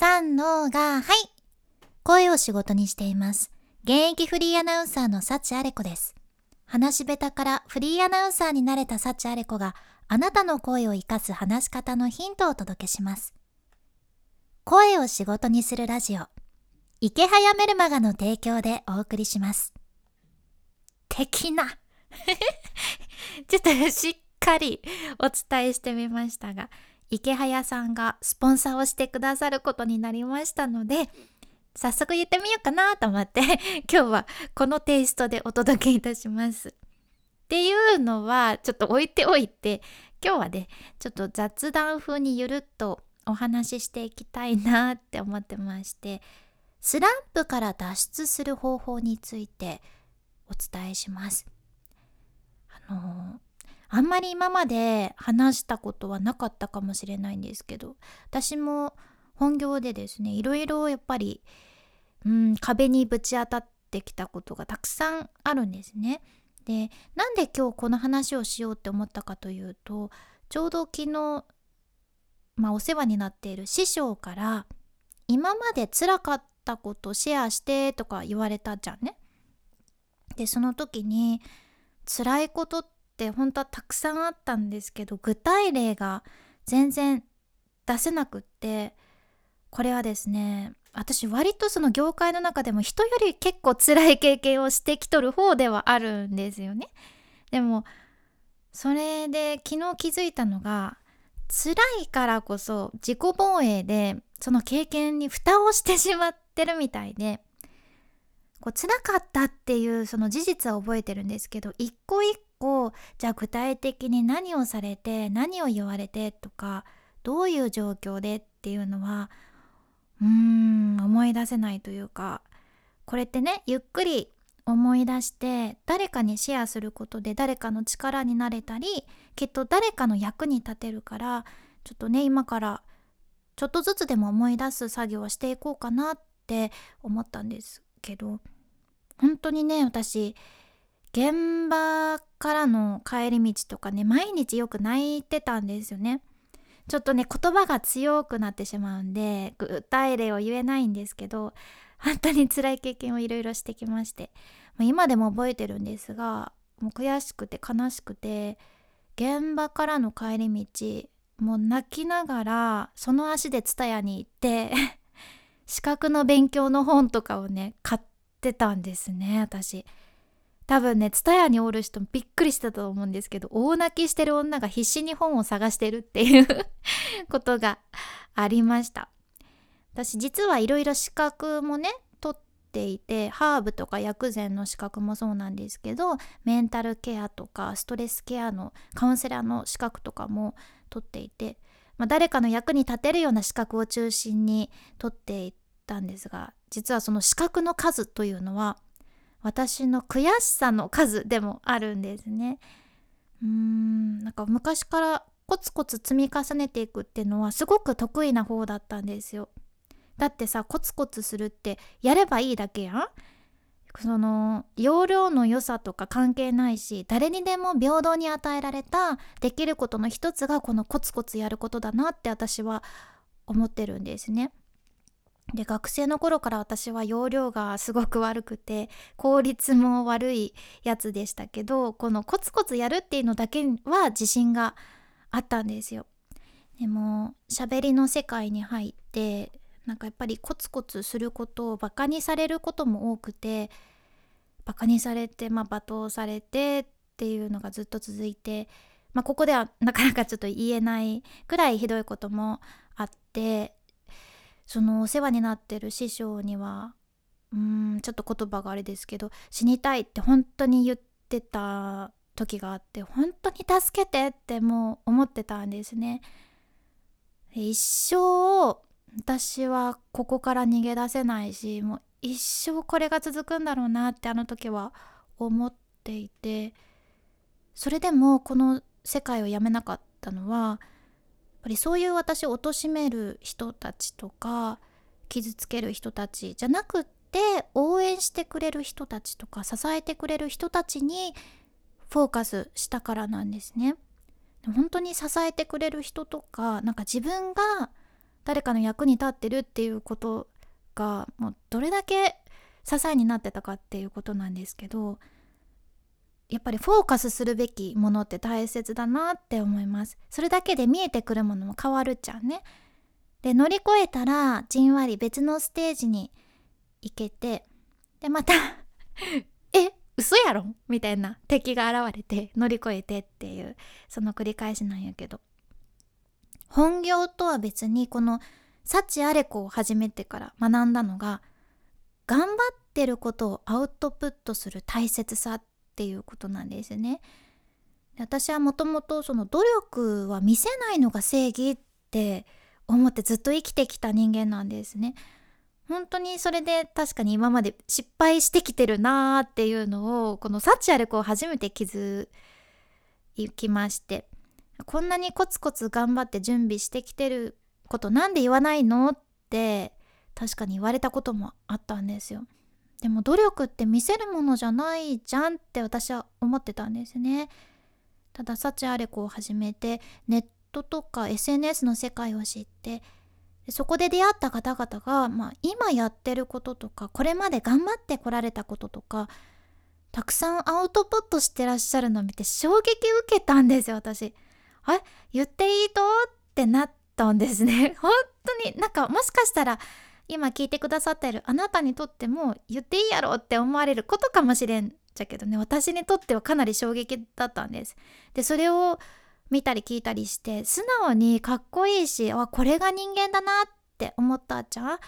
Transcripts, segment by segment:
三のが、はい。声を仕事にしています。現役フリーアナウンサーの幸あれ子です。話し下手からフリーアナウンサーになれた幸あれ子があなたの声を活かす話し方のヒントをお届けします。声を仕事にするラジオ。池早メルマガの提供でお送りします。的な。ちょっとしっかりお伝えしてみましたが、池早さんがスポンサーをしてくださることになりましたので、早速言ってみようかなと思って 今日はこのテイストでお届けいたします。っていうのはちょっと置いておいて今日はねちょっと雑談風にゆるっとお話ししていきたいなって思ってましてスランプから脱出する方法についてお伝えします。あのあんまり今まで話したことはなかったかもしれないんですけど私も本業でですねいろいろやっぱり、うん、壁にぶち当たってきたことがたくさんあるんですね。でなんで今日この話をしようって思ったかというとちょうど昨日、まあ、お世話になっている師匠から今まで辛かったことシェアしてとか言われたじゃんね。でその時に辛いことってって本当はたくさんあったんですけど具体例が全然出せなくってこれはですね私割とその業界の中でも人より結構辛い経験をしてきとる方ではあるんですよね。でもそれで昨日気づいたのが辛いからこそ自己防衛でその経験に蓋をしてしまってるみたいでこう辛かったっていうその事実は覚えてるんですけど一個一じゃあ具体的に何をされて何を言われてとかどういう状況でっていうのはうーん思い出せないというかこれってねゆっくり思い出して誰かにシェアすることで誰かの力になれたりきっと誰かの役に立てるからちょっとね今からちょっとずつでも思い出す作業をしていこうかなって思ったんですけど本当にね私現場からの帰り道とかね毎日よく泣いてたんですよね。ちょっとね言葉が強くなってしまうんで具体例を言えないんですけど本当に辛い経験をいろいろしてきまして今でも覚えてるんですがもう悔しくて悲しくて現場からの帰り道もう泣きながらその足で蔦屋に行って 資格の勉強の本とかをね買ってたんですね私。多分ね蔦屋におる人もびっくりしたと思うんですけど大泣きしてる女が必死に本を探してるっていう ことがありました。私実はいろいろ資格もね取っていてハーブとか薬膳の資格もそうなんですけどメンタルケアとかストレスケアのカウンセラーの資格とかも取っていて、まあ、誰かの役に立てるような資格を中心に取っていったんですが実はその資格の数というのは私の悔しさの数でもあるんですね。うーんなんか昔からコツコツ積み重ねていくっていうのはすごく得意な方だったんですよ。だってさコツコツするってやればいいだけやん。その容量の良さとか関係ないし誰にでも平等に与えられたできることの一つがこのコツコツやることだなって私は思ってるんですね。で学生の頃から私は容量がすごく悪くて効率も悪いやつでしたけどこのコツコツやるっていうのだけは自信があったんですよ。でも喋りの世界に入ってなんかやっぱりコツコツすることをバカにされることも多くてバカにされて、まあ、罵倒されてっていうのがずっと続いて、まあ、ここではなかなかちょっと言えないくらいひどいこともあってそのお世話になってる師匠にはうーんちょっと言葉があれですけど死にたいって本当に言ってた時があって本当に助けてってもう思ってたんですね。一生私はここから逃げ出せないしもう一生これが続くんだろうなってあの時は思っていてそれでもこの世界をやめなかったのはぱりそういう私を貶める人たちとか傷つける人たちじゃなくって応援してくれる人たちとか支えてくれる人たちにフォーカスしたからなんですね。本当に支えてくれる人とかなんか自分が誰かの役に立ってるっていうことがもうどれだけ支えになってたかっていうことなんですけどやっぱりフォーカスするべきものって大切だなって思います。それだけで見えてくるものも変わるじゃんね。で乗り越えたらじんわり別のステージに行けてでまた え嘘やろ？みたいな敵が現れて乗り越えてっていうその繰り返しなんやけど。本業とは別にこの幸あれ子を始めてから学んだのが頑張ってることをアウトプットする大切さっっていうことなんですね。私はもともとその努力は見せないのが正義って思ってずっと生きてきた人間なんですね。本当にそれで確かに今まで失敗してきてるなーっていうのをこの幸あれ子を初めて気づきましてこんなにコツコツ頑張って準備してきてることなんで言わないのって確かに言われたこともあったんですよ。でも努力って見せるものじゃないじゃんって私は思ってたんですね。ただ幸あれ子を始めてネットとか SNS の世界を知ってそこで出会った方々が、まあ、今やってることとかこれまで頑張ってこられたこととかたくさんアウトプットしてらっしゃるのを見て衝撃受けたんですよ私。あ言っていいと？ってなったんですね 本当になんかもしかしたら今聞いてくださってるあなたにとっても言っていいやろって思われることかもしれん。じゃけどね私にとってはかなり衝撃だったんです。でそれを見たり聞いたりして素直にかっこいいしあこれが人間だなって思ったじゃん。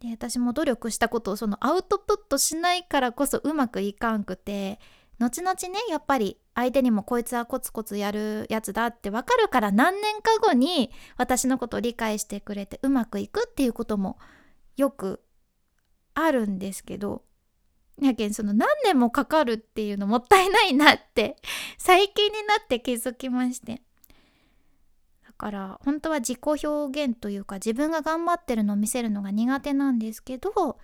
で私も努力したことをそのアウトプットしないからこそうまくいかんくて。後々ねやっぱり相手にもこいつはコツコツやるやつだってわかるから何年か後に私のことを理解してくれてうまくいくっていうこともよくあるんですけどやけんその何年もかかるっていうのもったいないなって最近になって気づきまして。だから本当は自己表現というか自分が頑張ってるのを見せるのが苦手なんですけど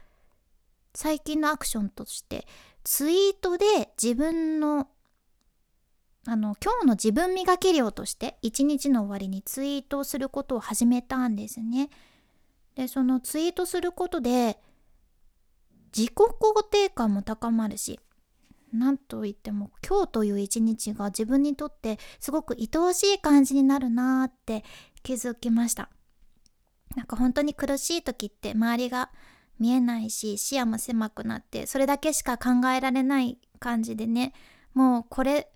最近のアクションとしてツイートで自分のあの今日の自分磨き量として一日の終わりにツイートをすることを始めたんですね。でそのツイートすることで自己肯定感も高まるしなんといっても今日という一日が自分にとってすごく愛おしい感じになるなーって気づきましたなんか本当に苦しい時って周りが見えないし視野も狭くなってそれだけしか考えられない感じでねもうこれ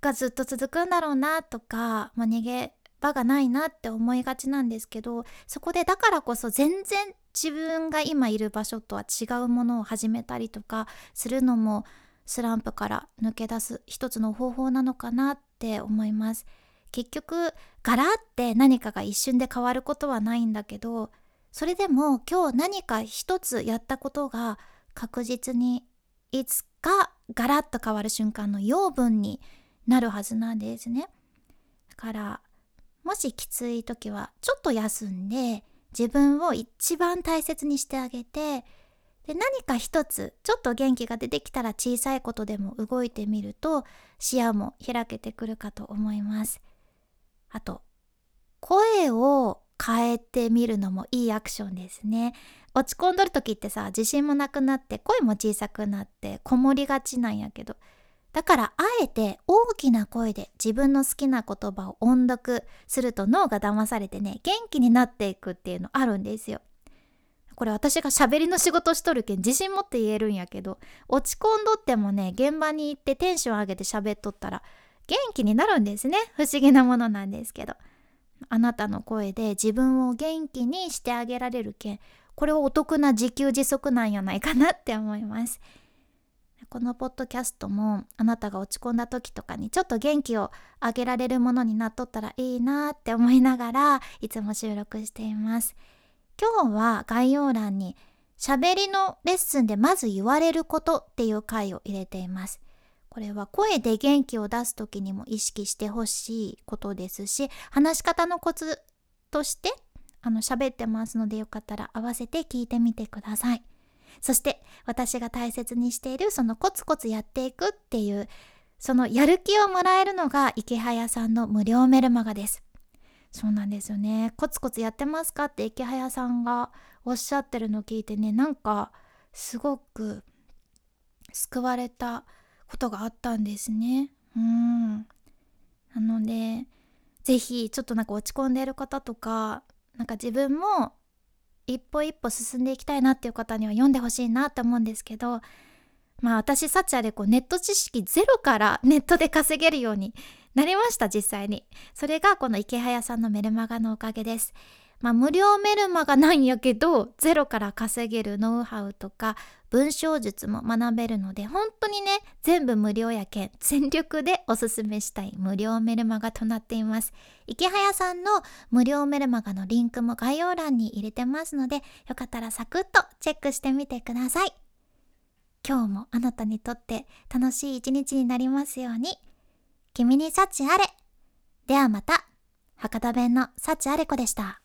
がずっと続くんだろうなとか、まあ、逃げ場がないなって思いがちなんですけどそこでだからこそ全然自分が今いる場所とは違うものを始めたりとかするのもスランプから抜け出す一つの方法なのかなって思います。結局ガラって何かが一瞬で変わることはないんだけどそれでも今日何か一つやったことが確実にいつかガラッと変わる瞬間の養分になるはずなんですね。だからもしきつい時はちょっと休んで自分を一番大切にしてあげてで何か一つちょっと元気が出てきたら小さいことでも動いてみると視野も開けてくるかと思います。あと声を変えてみるのもいいアクションですね。落ち込んどる時ってさ自信もなくなって声も小さくなってこもりがちなんやけど。だからあえて大きな声で自分の好きな言葉を音読すると脳が騙されてね元気になっていくっていうのあるんですよ。これ私が喋りの仕事しとるけん自信持って言えるんやけど落ち込んどってもね現場に行ってテンション上げて喋っとったら元気になるんですね。不思議なものなんですけど。あなたの声で自分を元気にしてあげられるけんこれはお得な自給自足なんやないかなって思います。このポッドキャストもあなたが落ち込んだ時とかにちょっと元気をあげられるものになっとったらいいなって思いながらいつも収録しています。今日は概要欄に喋りのレッスンでまず言われることっていう回を入れています。これは声で元気を出す時にも意識してほしいことですし話し方のコツとしてあの喋ってますのでよかったら合わせて聞いてみてください。そして私が大切にしているそのコツコツやっていくっていうそのやる気をもらえるのが池早さんの無料メルマガです。そうなんですよね。コツコツやってますかって池早さんがおっしゃってるのを聞いてねなんかすごく救われたことがあったんですね。うん。なので是非ちょっとなんか落ち込んでる方とかなんか自分も一歩一歩進んでいきたいなっていう方には読んでほしいなって思うんですけどまあ私サチアでこうネット知識ゼロからネットで稼げるようになりました実際に。それがこの池早さんのメルマガのおかげです。まあ無料メルマガなんやけどゼロから稼げるノウハウとか文章術も学べるので本当にね全部無料やけん全力でおすすめしたい無料メルマガとなっています池早さんの無料メルマガのリンクも概要欄に入れてますのでよかったらサクッとチェックしてみてください今日もあなたにとって楽しい一日になりますように。君に幸あれ。ではまた。博多弁の幸あれ子でした。